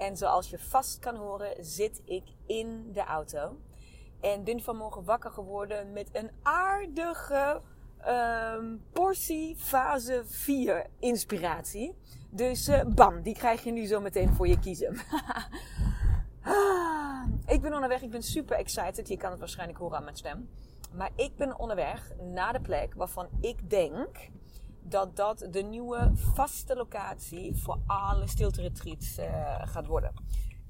En zoals je vast kan horen, zit ik in de auto. En ben vanmorgen wakker geworden met een aardige um, portie fase 4 inspiratie. Dus uh, bam, die krijg je nu zo meteen voor je kiezen. ik ben onderweg, ik ben super excited. Je kan het waarschijnlijk horen aan mijn stem. Maar ik ben onderweg naar de plek waarvan ik denk dat dat de nieuwe vaste locatie voor alle stilte retreats uh, gaat worden.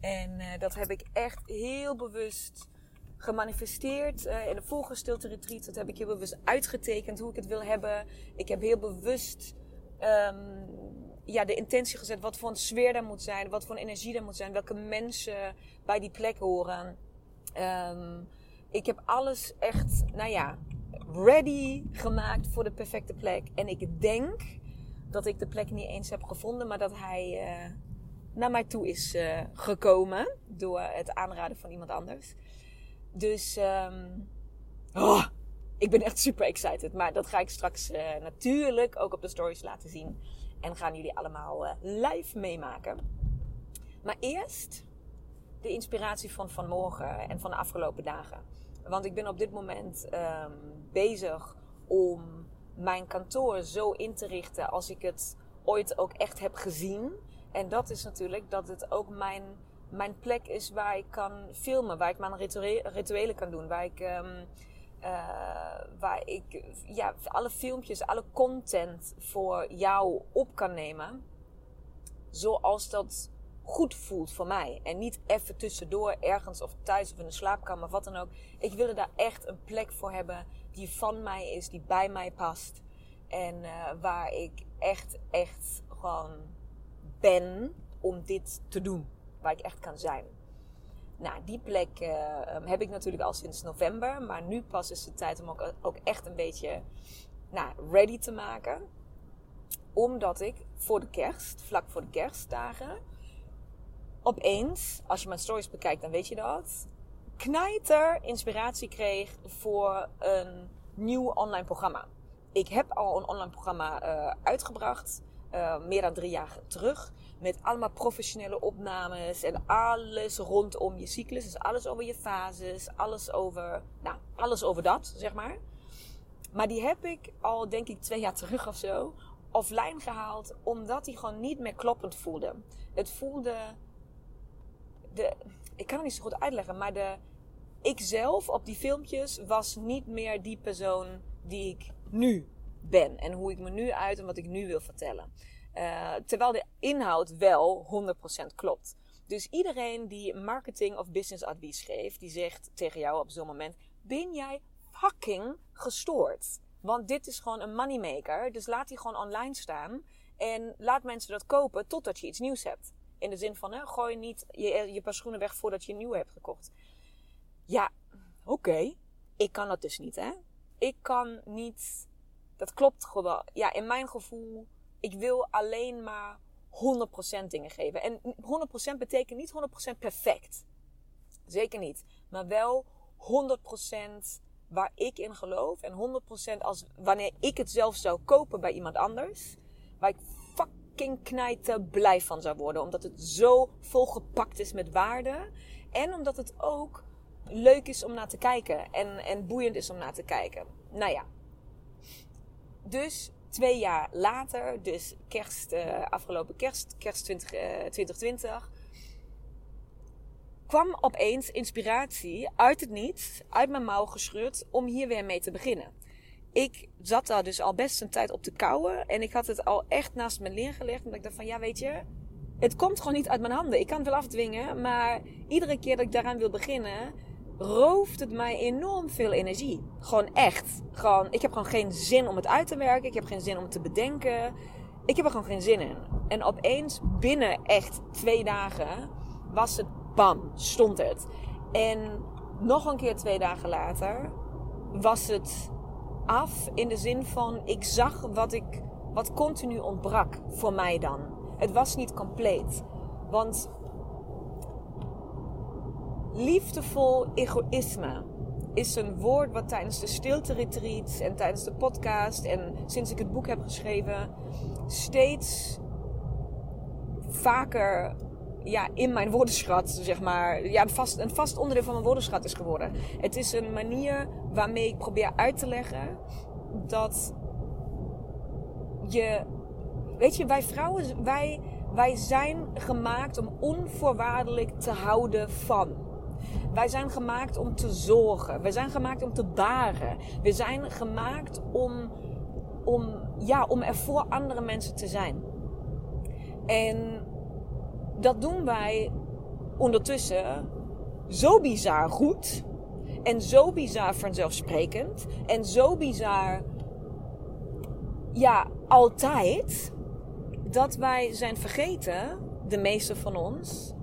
En uh, dat heb ik echt heel bewust gemanifesteerd uh, in de volgende stilte retreat. Dat heb ik heel bewust uitgetekend hoe ik het wil hebben. Ik heb heel bewust um, ja, de intentie gezet wat voor een sfeer er moet zijn, wat voor een energie er moet zijn, welke mensen bij die plek horen. Um, ik heb alles echt, nou ja, ready gemaakt voor de perfecte plek. En ik denk dat ik de plek niet eens heb gevonden, maar dat hij uh, naar mij toe is uh, gekomen door het aanraden van iemand anders. Dus um, oh, ik ben echt super excited. Maar dat ga ik straks uh, natuurlijk ook op de stories laten zien. En gaan jullie allemaal live meemaken. Maar eerst de inspiratie van vanmorgen en van de afgelopen dagen. Want ik ben op dit moment um, bezig om mijn kantoor zo in te richten als ik het ooit ook echt heb gezien. En dat is natuurlijk dat het ook mijn, mijn plek is waar ik kan filmen, waar ik mijn rituelen kan doen, waar ik, um, uh, waar ik ja, alle filmpjes, alle content voor jou op kan nemen. Zoals dat goed voelt voor mij. En niet even tussendoor ergens of thuis of in de slaapkamer wat dan ook. Ik wilde daar echt een plek voor hebben die van mij is, die bij mij past. En uh, waar ik echt, echt gewoon ben om dit te doen. Waar ik echt kan zijn. Nou, die plek uh, heb ik natuurlijk al sinds november. Maar nu pas is het tijd om ook, ook echt een beetje nou, ready te maken. Omdat ik voor de kerst, vlak voor de kerstdagen, opeens, als je mijn stories bekijkt, dan weet je dat. Knijter inspiratie kreeg voor een nieuw online programma. Ik heb al een online programma uh, uitgebracht, uh, meer dan drie jaar terug. Met allemaal professionele opnames en alles rondom je cyclus. Dus alles over je fases, alles over, nou, alles over dat, zeg maar. Maar die heb ik al, denk ik, twee jaar terug of zo offline gehaald, omdat die gewoon niet meer kloppend voelde. Het voelde de, ik kan het niet zo goed uitleggen, maar de, ik zelf op die filmpjes was niet meer die persoon die ik nu ben. En hoe ik me nu uit en wat ik nu wil vertellen. Uh, terwijl de inhoud wel 100% klopt. Dus iedereen die marketing of business advies geeft, die zegt tegen jou op zo'n moment: Ben jij fucking gestoord? Want dit is gewoon een moneymaker. Dus laat die gewoon online staan. En laat mensen dat kopen totdat je iets nieuws hebt. In de zin van, hè, gooi niet je, je paar schoenen weg voordat je een hebt gekocht. Ja, oké. Ik kan dat dus niet, hè. Ik kan niet... Dat klopt gewoon. Ja, in mijn gevoel, ik wil alleen maar 100% dingen geven. En 100% betekent niet 100% perfect. Zeker niet. Maar wel 100% waar ik in geloof. En 100% als wanneer ik het zelf zou kopen bij iemand anders. Waar ik fucking knijten blij van zou worden. Omdat het zo volgepakt is met waarde. En omdat het ook leuk is om naar te kijken. En, en boeiend is om naar te kijken. Nou ja. Dus twee jaar later, dus kerst, uh, afgelopen kerst, kerst 20, uh, 2020. kwam opeens inspiratie uit het niets, uit mijn mouw gescheurd, om hier weer mee te beginnen. Ik zat daar dus al best een tijd op te kouwen en ik had het al echt naast me neergelegd. Omdat ik dacht van, ja weet je, het komt gewoon niet uit mijn handen. Ik kan het wel afdwingen, maar iedere keer dat ik daaraan wil beginnen, rooft het mij enorm veel energie. Gewoon echt. Gewoon, ik heb gewoon geen zin om het uit te werken. Ik heb geen zin om het te bedenken. Ik heb er gewoon geen zin in. En opeens, binnen echt twee dagen, was het bam, stond het. En nog een keer twee dagen later was het af in de zin van ik zag wat ik wat continu ontbrak voor mij dan. Het was niet compleet. Want liefdevol egoïsme is een woord wat tijdens de stilte retreats en tijdens de podcast en sinds ik het boek heb geschreven steeds vaker ja, in mijn woordenschat, zeg maar, ja, een, vast, een vast onderdeel van mijn woordenschat is geworden. Het is een manier waarmee ik probeer uit te leggen dat je, weet je, wij vrouwen, wij, wij zijn gemaakt om onvoorwaardelijk te houden van. Wij zijn gemaakt om te zorgen. We zijn gemaakt om te baren. We zijn gemaakt om, om, ja, om er voor andere mensen te zijn. En dat doen wij ondertussen zo bizar goed. En zo bizar vanzelfsprekend. En zo bizar, ja, altijd. Dat wij zijn vergeten, de meeste van ons,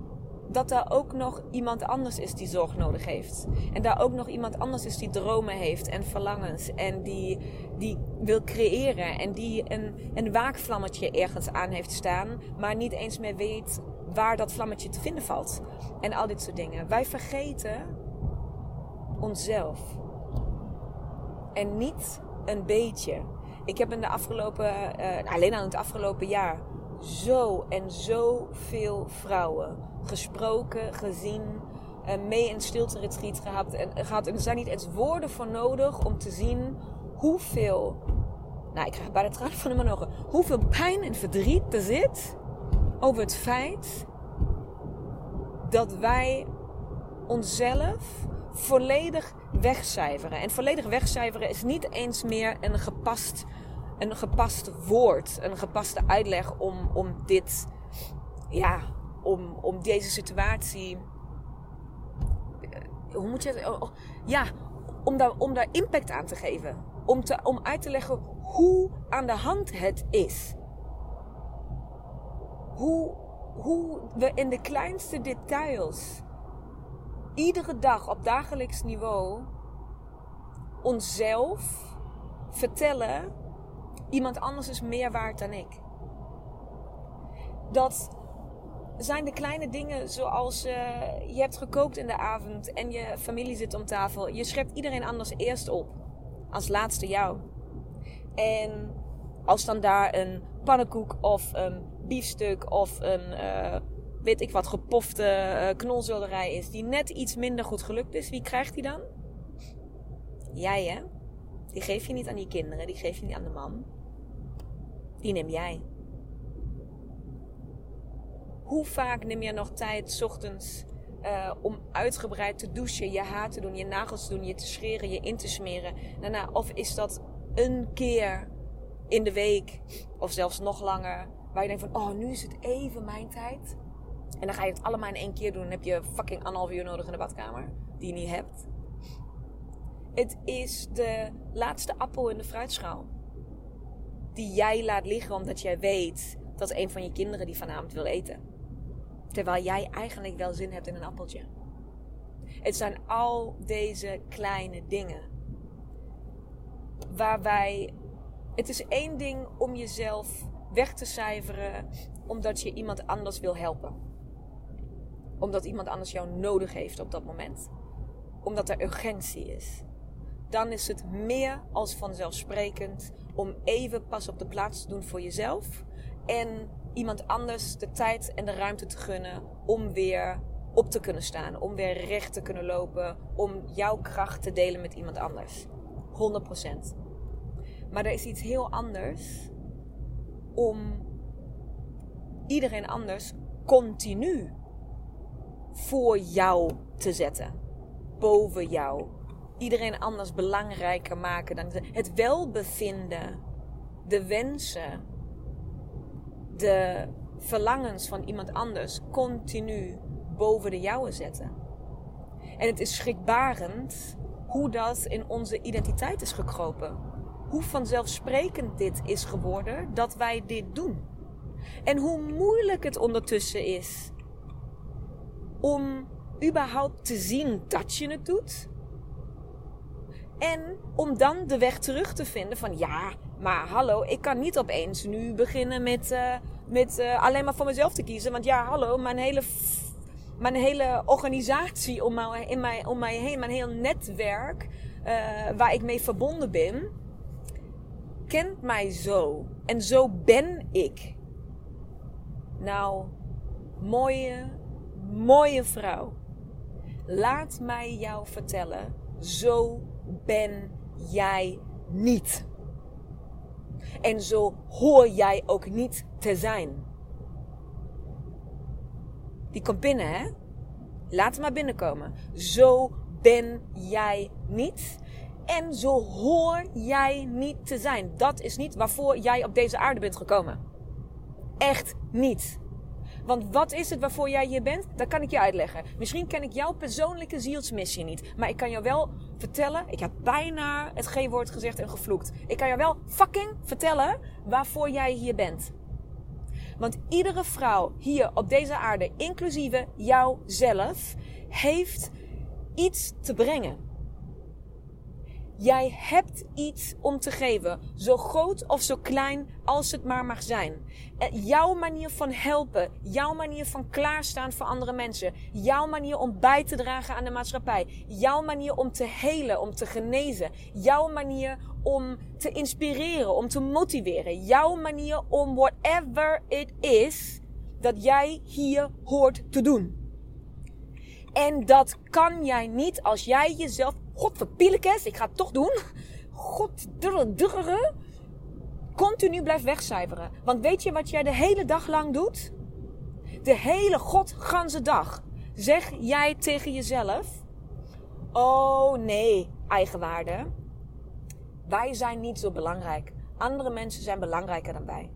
dat er ook nog iemand anders is die zorg nodig heeft. En daar ook nog iemand anders is die dromen heeft en verlangens. En die, die wil creëren. En die een, een waakvlammetje ergens aan heeft staan. Maar niet eens meer weet waar dat vlammetje te vinden valt. En al dit soort dingen. Wij vergeten onszelf. En niet een beetje. Ik heb in de afgelopen, uh, alleen al in het afgelopen jaar, zo en zo veel vrouwen gesproken, gezien, uh, mee in stilte retreat gehad en, er zijn niet eens woorden voor nodig om te zien hoeveel, nou ik krijg bijna tranen van in mijn ogen, hoeveel pijn en verdriet er zit over het feit dat wij onszelf volledig wegcijferen. En volledig wegcijferen is niet eens meer een gepast, een gepast woord, een gepaste uitleg om, om dit, ja, om, om deze situatie. Eh, hoe moet je het. Oh, oh, ja, om daar, om daar impact aan te geven. Om, te, om uit te leggen hoe aan de hand het is. Hoe, hoe we in de kleinste details iedere dag op dagelijks niveau onszelf vertellen: iemand anders is meer waard dan ik. Dat zijn de kleine dingen zoals uh, je hebt gekookt in de avond en je familie zit om tafel. Je schept iedereen anders eerst op. Als laatste jou. En als dan daar een pannenkoek of een biefstuk of een uh, weet ik wat gepofte uh, is die net iets minder goed gelukt is, wie krijgt die dan? Jij hè? Die geef je niet aan die kinderen, die geef je niet aan de man. Die neem jij. Hoe vaak neem je nog tijd, ochtends, uh, om uitgebreid te douchen, je haar te doen, je nagels te doen, je te scheren, je in te smeren? Daarna, of is dat een keer in de week, of zelfs nog langer, waar je denkt van, oh, nu is het even mijn tijd. En dan ga je het allemaal in één keer doen. Dan heb je fucking anderhalf uur nodig in de badkamer, die je niet hebt. Het is de laatste appel in de fruitschaal. Die jij laat liggen omdat jij weet dat een van je kinderen die vanavond wil eten. Terwijl jij eigenlijk wel zin hebt in een appeltje. Het zijn al deze kleine dingen. Waar wij. Het is één ding om jezelf weg te cijferen omdat je iemand anders wil helpen. Omdat iemand anders jou nodig heeft op dat moment. Omdat er urgentie is. Dan is het meer als vanzelfsprekend om even pas op de plaats te doen voor jezelf. En iemand anders de tijd en de ruimte te gunnen om weer op te kunnen staan, om weer recht te kunnen lopen, om jouw kracht te delen met iemand anders. 100%. Maar er is iets heel anders om iedereen anders continu voor jou te zetten. Boven jou. Iedereen anders belangrijker maken dan het welbevinden, de wensen, de verlangens van iemand anders continu boven de jouwe zetten. En het is schrikbarend hoe dat in onze identiteit is gekropen. Hoe vanzelfsprekend dit is geworden dat wij dit doen. En hoe moeilijk het ondertussen is om überhaupt te zien dat je het doet. En om dan de weg terug te vinden van ja, maar hallo, ik kan niet opeens nu beginnen met, uh, met uh, alleen maar voor mezelf te kiezen. Want ja, hallo, mijn hele, mijn hele organisatie om mij, in mij, om mij heen, mijn heel netwerk uh, waar ik mee verbonden ben, kent mij zo. En zo ben ik. Nou, mooie, mooie vrouw. Laat mij jou vertellen, zo ben jij niet. En zo hoor jij ook niet te zijn. Die komt binnen, hè? Laat hem maar binnenkomen. Zo ben jij niet. En zo hoor jij niet te zijn. Dat is niet waarvoor jij op deze aarde bent gekomen. Echt niet. Want wat is het waarvoor jij hier bent? Dat kan ik je uitleggen. Misschien ken ik jouw persoonlijke zielsmissie niet. Maar ik kan jou wel vertellen. Ik heb bijna het G-woord gezegd en gevloekt. Ik kan jou wel fucking vertellen waarvoor jij hier bent. Want iedere vrouw hier op deze aarde, inclusieve jouzelf, heeft iets te brengen. Jij hebt iets om te geven, zo groot of zo klein als het maar mag zijn. Eh, jouw manier van helpen, jouw manier van klaarstaan voor andere mensen, jouw manier om bij te dragen aan de maatschappij, jouw manier om te helen, om te genezen, jouw manier om te inspireren, om te motiveren, jouw manier om whatever it is dat jij hier hoort te doen. En dat kan jij niet als jij jezelf godverpielekes, ik ga het toch doen. Goddurre, continu blijft wegcijferen. Want weet je wat jij de hele dag lang doet? De hele godganse dag zeg jij tegen jezelf: Oh nee, eigenwaarde. Wij zijn niet zo belangrijk. Andere mensen zijn belangrijker dan wij.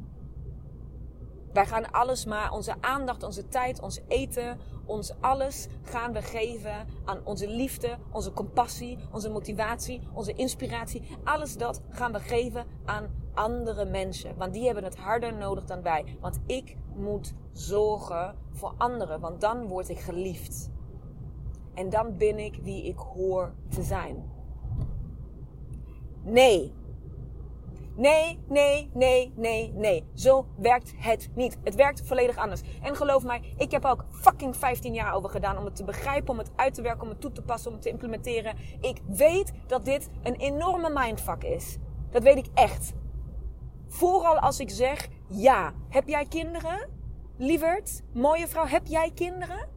Wij gaan alles maar, onze aandacht, onze tijd, ons eten, ons alles gaan we geven aan onze liefde, onze compassie, onze motivatie, onze inspiratie. Alles dat gaan we geven aan andere mensen. Want die hebben het harder nodig dan wij. Want ik moet zorgen voor anderen, want dan word ik geliefd. En dan ben ik wie ik hoor te zijn. Nee, Nee, nee, nee, nee, nee. Zo werkt het niet. Het werkt volledig anders. En geloof mij, ik heb ook fucking 15 jaar over gedaan om het te begrijpen, om het uit te werken, om het toe te passen, om het te implementeren. Ik weet dat dit een enorme mindfuck is. Dat weet ik echt. Vooral als ik zeg, ja, heb jij kinderen? Lieverd, mooie vrouw, heb jij kinderen?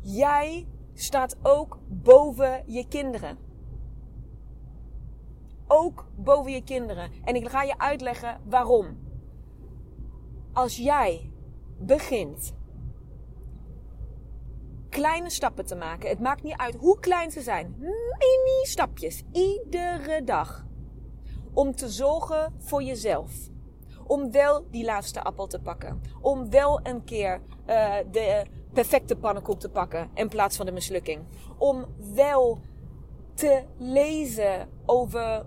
Jij staat ook boven je kinderen ook boven je kinderen. En ik ga je uitleggen waarom. Als jij begint kleine stappen te maken, het maakt niet uit hoe klein ze zijn, mini stapjes, iedere dag, om te zorgen voor jezelf. Om wel die laatste appel te pakken. Om wel een keer uh, de perfecte pannenkoek te pakken in plaats van de mislukking. Om wel te lezen over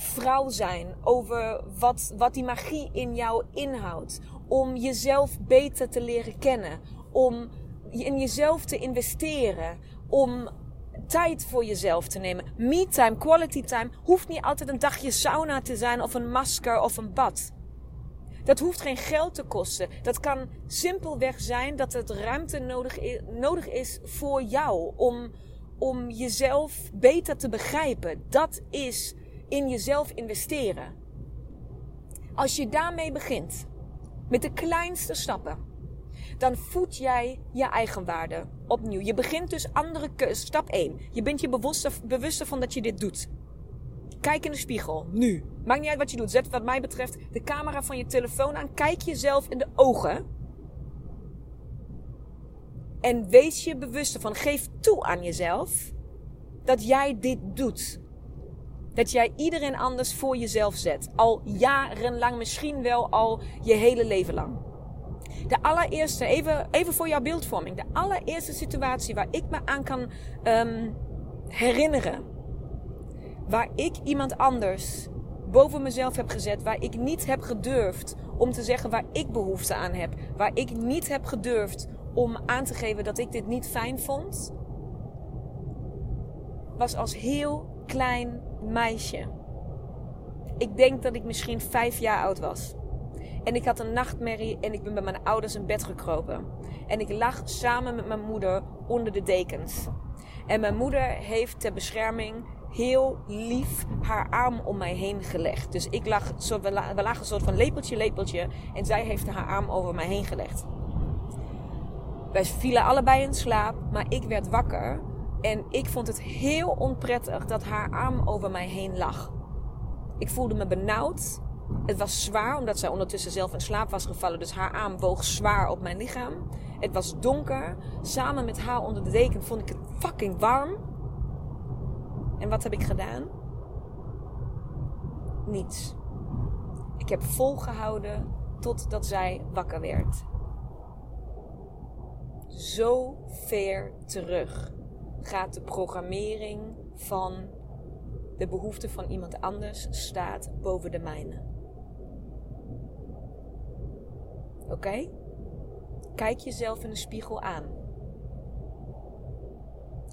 vrouw zijn, over wat, wat die magie in jou inhoudt. Om jezelf beter te leren kennen. Om in jezelf te investeren. Om tijd voor jezelf te nemen. Me-time, quality time, hoeft niet altijd een dagje sauna te zijn of een masker of een bad. Dat hoeft geen geld te kosten. Dat kan simpelweg zijn dat het ruimte nodig is, nodig is voor jou om, om jezelf beter te begrijpen. Dat is in jezelf investeren. Als je daarmee begint, met de kleinste stappen, dan voed jij je eigenwaarde opnieuw. Je begint dus andere. Stap 1. Je bent je bewuster, bewuster van dat je dit doet. Kijk in de spiegel, nu. Maakt niet uit wat je doet. Zet wat mij betreft de camera van je telefoon aan. Kijk jezelf in de ogen. En wees je bewust ervan. Geef toe aan jezelf dat jij dit doet. Dat jij iedereen anders voor jezelf zet. Al jarenlang, misschien wel al je hele leven lang. De allereerste, even, even voor jouw beeldvorming. De allereerste situatie waar ik me aan kan um, herinneren. Waar ik iemand anders boven mezelf heb gezet. Waar ik niet heb gedurfd om te zeggen waar ik behoefte aan heb. Waar ik niet heb gedurfd om aan te geven dat ik dit niet fijn vond. Was als heel klein meisje. Ik denk dat ik misschien vijf jaar oud was. En ik had een nachtmerrie en ik ben bij mijn ouders in bed gekropen. En ik lag samen met mijn moeder onder de dekens. En mijn moeder heeft ter bescherming heel lief haar arm om mij heen gelegd. Dus ik lag, we lagen een soort van lepeltje, lepeltje. En zij heeft haar arm over mij heen gelegd. Wij vielen allebei in slaap, maar ik werd wakker. En ik vond het heel onprettig dat haar arm over mij heen lag. Ik voelde me benauwd. Het was zwaar, omdat zij ondertussen zelf in slaap was gevallen. Dus haar arm woog zwaar op mijn lichaam. Het was donker. Samen met haar onder de deken vond ik het fucking warm. En wat heb ik gedaan? Niets. Ik heb volgehouden totdat zij wakker werd. Zo ver terug gaat de programmering van de behoefte van iemand anders staat boven de mijne. Oké? Kijk jezelf in de spiegel aan.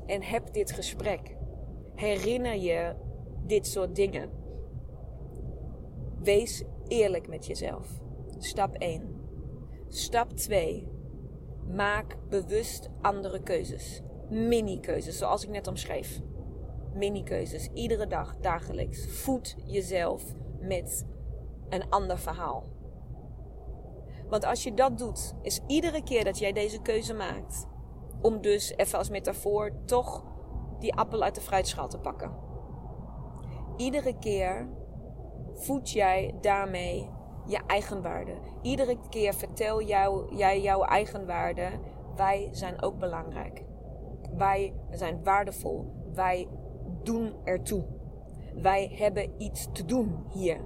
En heb dit gesprek. Herinner je dit soort dingen. Wees eerlijk met jezelf. Stap 1. Stap 2. Maak bewust andere keuzes. Mini-keuzes, zoals ik net omschreef. Mini-keuzes, iedere dag, dagelijks. Voed jezelf met een ander verhaal. Want als je dat doet, is iedere keer dat jij deze keuze maakt, om dus even als metafoor toch die appel uit de fruitschaal te pakken. Iedere keer voed jij daarmee je eigenwaarde. Iedere keer vertel jij jouw eigenwaarde. Wij zijn ook belangrijk. Wij zijn waardevol. Wij doen ertoe. Wij hebben iets te doen hier.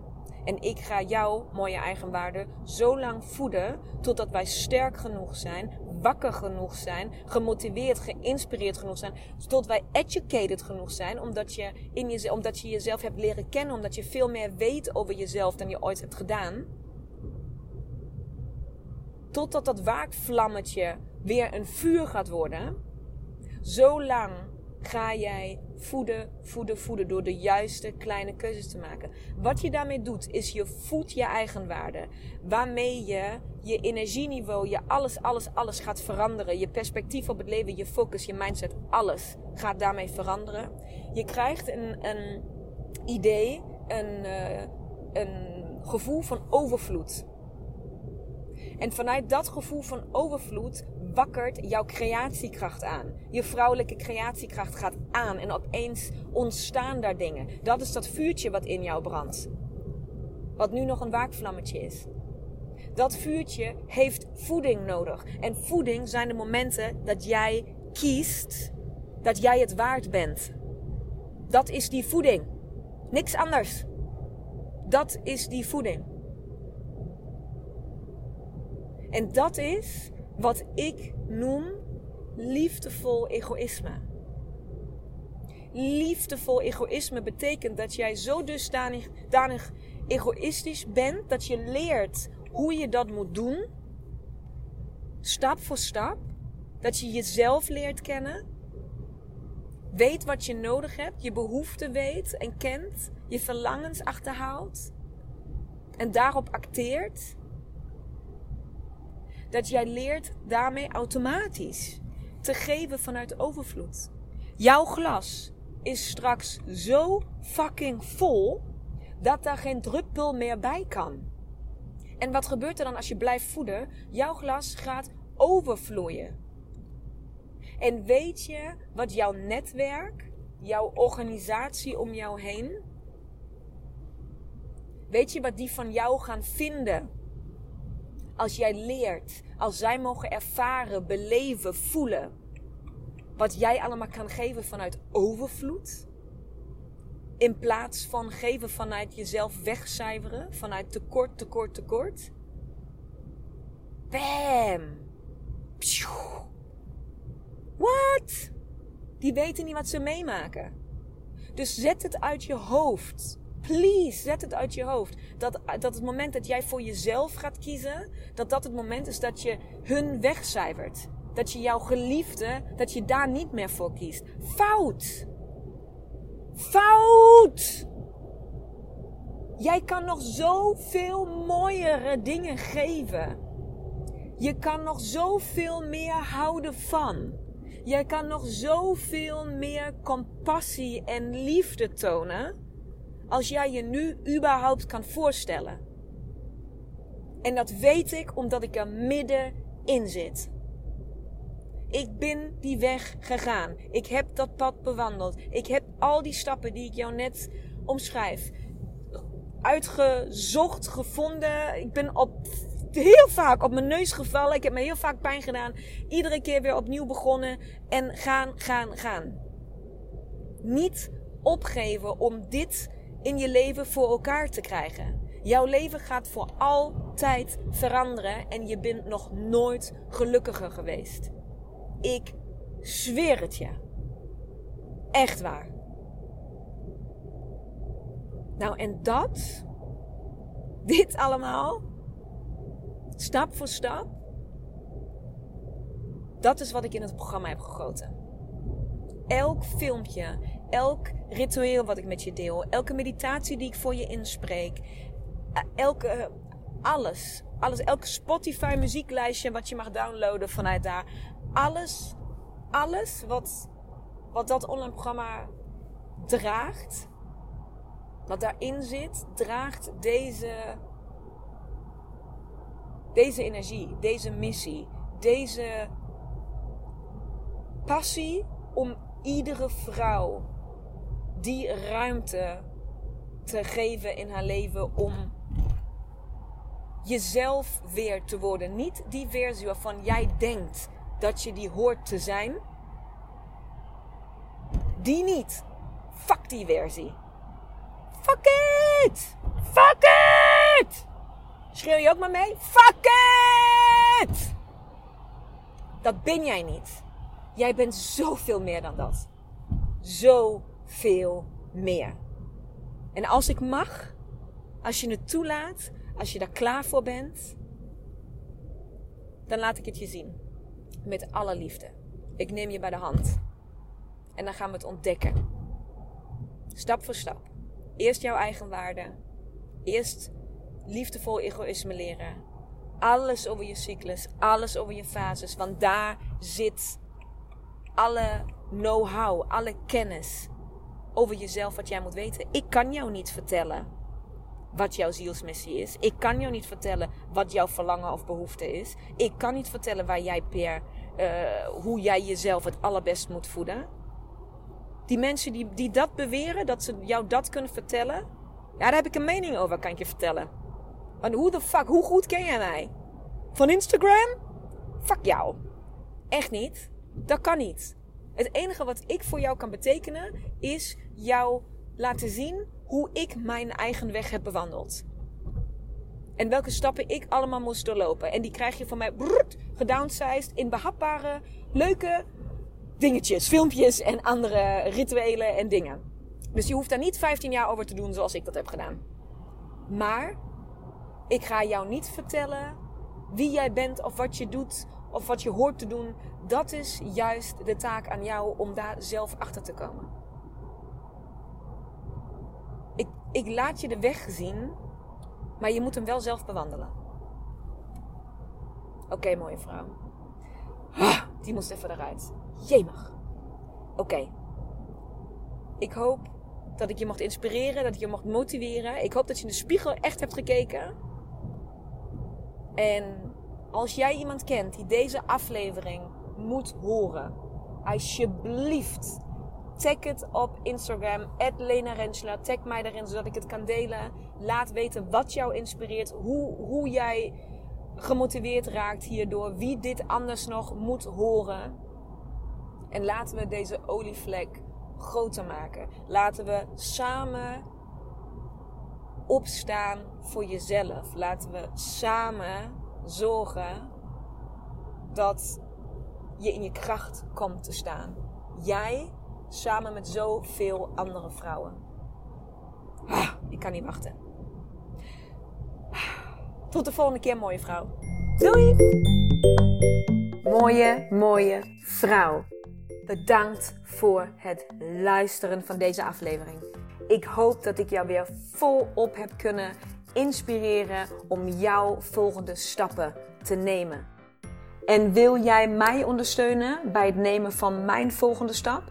En ik ga jouw mooie eigenwaarde zo lang voeden totdat wij sterk genoeg zijn, wakker genoeg zijn, gemotiveerd, geïnspireerd genoeg zijn, tot wij educated genoeg zijn, omdat je, in jezelf, omdat je jezelf hebt leren kennen, omdat je veel meer weet over jezelf dan je ooit hebt gedaan. Totdat dat waakvlammetje weer een vuur gaat worden. Zo lang ga jij voeden, voeden, voeden door de juiste kleine keuzes te maken. Wat je daarmee doet, is je voedt je eigenwaarde. Waarmee je je energieniveau, je alles, alles, alles gaat veranderen. Je perspectief op het leven, je focus, je mindset, alles gaat daarmee veranderen. Je krijgt een, een idee, een, uh, een gevoel van overvloed. En vanuit dat gevoel van overvloed wakkert jouw creatiekracht aan. Je vrouwelijke creatiekracht gaat aan en opeens ontstaan daar dingen. Dat is dat vuurtje wat in jou brandt. Wat nu nog een waakvlammetje is. Dat vuurtje heeft voeding nodig. En voeding zijn de momenten dat jij kiest dat jij het waard bent. Dat is die voeding. Niks anders. Dat is die voeding. En dat is wat ik noem liefdevol egoïsme. Liefdevol egoïsme betekent dat jij zo dusdanig, danig egoïstisch bent dat je leert hoe je dat moet doen, stap voor stap, dat je jezelf leert kennen, weet wat je nodig hebt, je behoeften weet en kent, je verlangens achterhaalt en daarop acteert dat jij leert daarmee automatisch te geven vanuit overvloed. Jouw glas is straks zo fucking vol dat daar geen druppel meer bij kan. En wat gebeurt er dan als je blijft voeden? Jouw glas gaat overvloeien. En weet je wat jouw netwerk, jouw organisatie om jou heen, weet je wat die van jou gaan vinden Als jij leert, als zij mogen ervaren, beleven, voelen. Wat jij allemaal kan geven vanuit overvloed. In plaats van geven vanuit jezelf wegcijferen. Vanuit tekort, tekort, tekort. Bam! What? Die weten niet wat ze meemaken. Dus zet het uit je hoofd. Please, zet het uit je hoofd. Dat, dat het moment dat jij voor jezelf gaat kiezen, dat dat het moment is dat je hun wegcijfert. Dat je jouw geliefde, dat je daar niet meer voor kiest. Fout! Fout! Jij kan nog zoveel mooiere dingen geven. Je kan nog zoveel meer houden van. Jij kan nog zoveel meer compassie en liefde tonen. Als jij je nu überhaupt kan voorstellen. En dat weet ik omdat ik er middenin zit. Ik ben die weg gegaan. Ik heb dat pad bewandeld. Ik heb al die stappen die ik jou net omschrijf uitgezocht, gevonden. Ik ben op heel vaak op mijn neus gevallen. Ik heb me heel vaak pijn gedaan. Iedere keer weer opnieuw begonnen. En gaan, gaan, gaan. Niet opgeven om dit in je leven voor elkaar te krijgen. Jouw leven gaat voor altijd veranderen en je bent nog nooit gelukkiger geweest. Ik zweer het je. Echt waar. Nou, en dat, dit allemaal, stap voor stap, dat is wat ik in het programma heb gegoten. Elk filmpje, elk ritueel wat ik met je deel, elke meditatie die ik voor je inspreek, eh, elke, alles, alles, elke Spotify muzieklijstje wat je mag downloaden vanuit daar, alles, alles wat, wat dat online programma draagt, wat daarin zit, draagt deze, deze energie, deze missie, deze passie om iedere vrouw die ruimte te geven in haar leven om jezelf weer te worden. Niet die versie waarvan jij denkt dat je die hoort te zijn. Die niet. Fuck die versie. Fuck it! Fuck it! Schreeuw je ook maar mee? Fuck it! Dat ben jij niet. Jij bent zoveel meer dan dat. Zoveel meer. En als ik mag, als je het toelaat, als je daar klaar voor bent, dan laat ik het je zien. Met alle liefde. Ik neem je bij de hand. En dan gaan we het ontdekken. Stap voor stap. Eerst jouw eigen waarde. Eerst liefdevol egoïsme leren. Alles over je cyclus, alles over je fases. Want daar zit alle know-how, alle kennis over jezelf wat jij moet weten. Ik kan jou niet vertellen wat jouw zielsmissie is. Ik kan jou niet vertellen wat jouw verlangen of behoefte is. Ik kan niet vertellen waar jij per, uh, hoe jij jezelf het allerbest moet voeden. Die mensen die, die dat beweren, dat ze jou dat kunnen vertellen. Ja, daar heb ik een mening over, kan ik je vertellen. Want hoe de fuck, hoe goed ken jij mij? Van Instagram? Fuck jou. Echt niet. Dat kan niet. Het enige wat ik voor jou kan betekenen is jou laten zien hoe ik mijn eigen weg heb bewandeld. En welke stappen ik allemaal moest doorlopen. En die krijg je van mij gedownsized in behapbare, leuke dingetjes, filmpjes en andere rituelen en dingen. Dus je hoeft daar niet 15 jaar over te doen zoals ik dat heb gedaan. Maar ik ga jou niet vertellen wie jij bent of wat je doet of wat je hoort te doen. Dat is juist de taak aan jou om daar zelf achter te komen. Ik, ik laat je de weg zien, maar je moet hem wel zelf bewandelen. Oké, mooie vrouw. Ah, die moest even eruit. Jemig. Oké. Ik hoop dat ik je mocht inspireren, dat ik je mocht motiveren. Ik hoop dat je in de spiegel echt hebt gekeken. En als jij iemand kent die deze aflevering moet horen, alsjeblieft tag het op Instagram, Lena. Tag mij erin zodat ik het kan delen. Laat weten wat jou inspireert, hoe, hoe jij gemotiveerd raakt hierdoor, wie dit anders nog moet horen. En laten we deze olievlek groter maken. Laten we samen opstaan voor jezelf. Laten we samen zorgen dat je in je kracht komt te staan. Jij samen met zoveel andere vrouwen. Ik kan niet wachten. Tot de volgende keer, mooie vrouw. Doei! Mooie, mooie vrouw. Bedankt voor het luisteren van deze aflevering. Ik hoop dat ik jou weer volop heb kunnen inspireren om jouw volgende stappen te nemen. En wil jij mij ondersteunen bij het nemen van mijn volgende stap?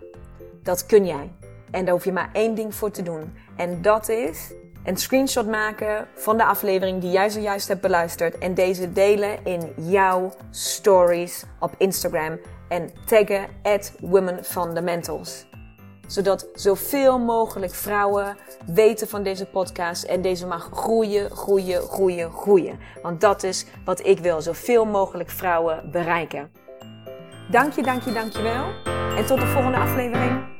Dat kun jij. En daar hoef je maar één ding voor te doen. En dat is een screenshot maken van de aflevering die jij zojuist hebt beluisterd. En deze delen in jouw stories op Instagram. En taggen at Women Fundamentals zodat zoveel mogelijk vrouwen weten van deze podcast en deze mag groeien, groeien, groeien, groeien. Want dat is wat ik wil, zoveel mogelijk vrouwen bereiken. Dank je, dank je, dank je wel. En tot de volgende aflevering.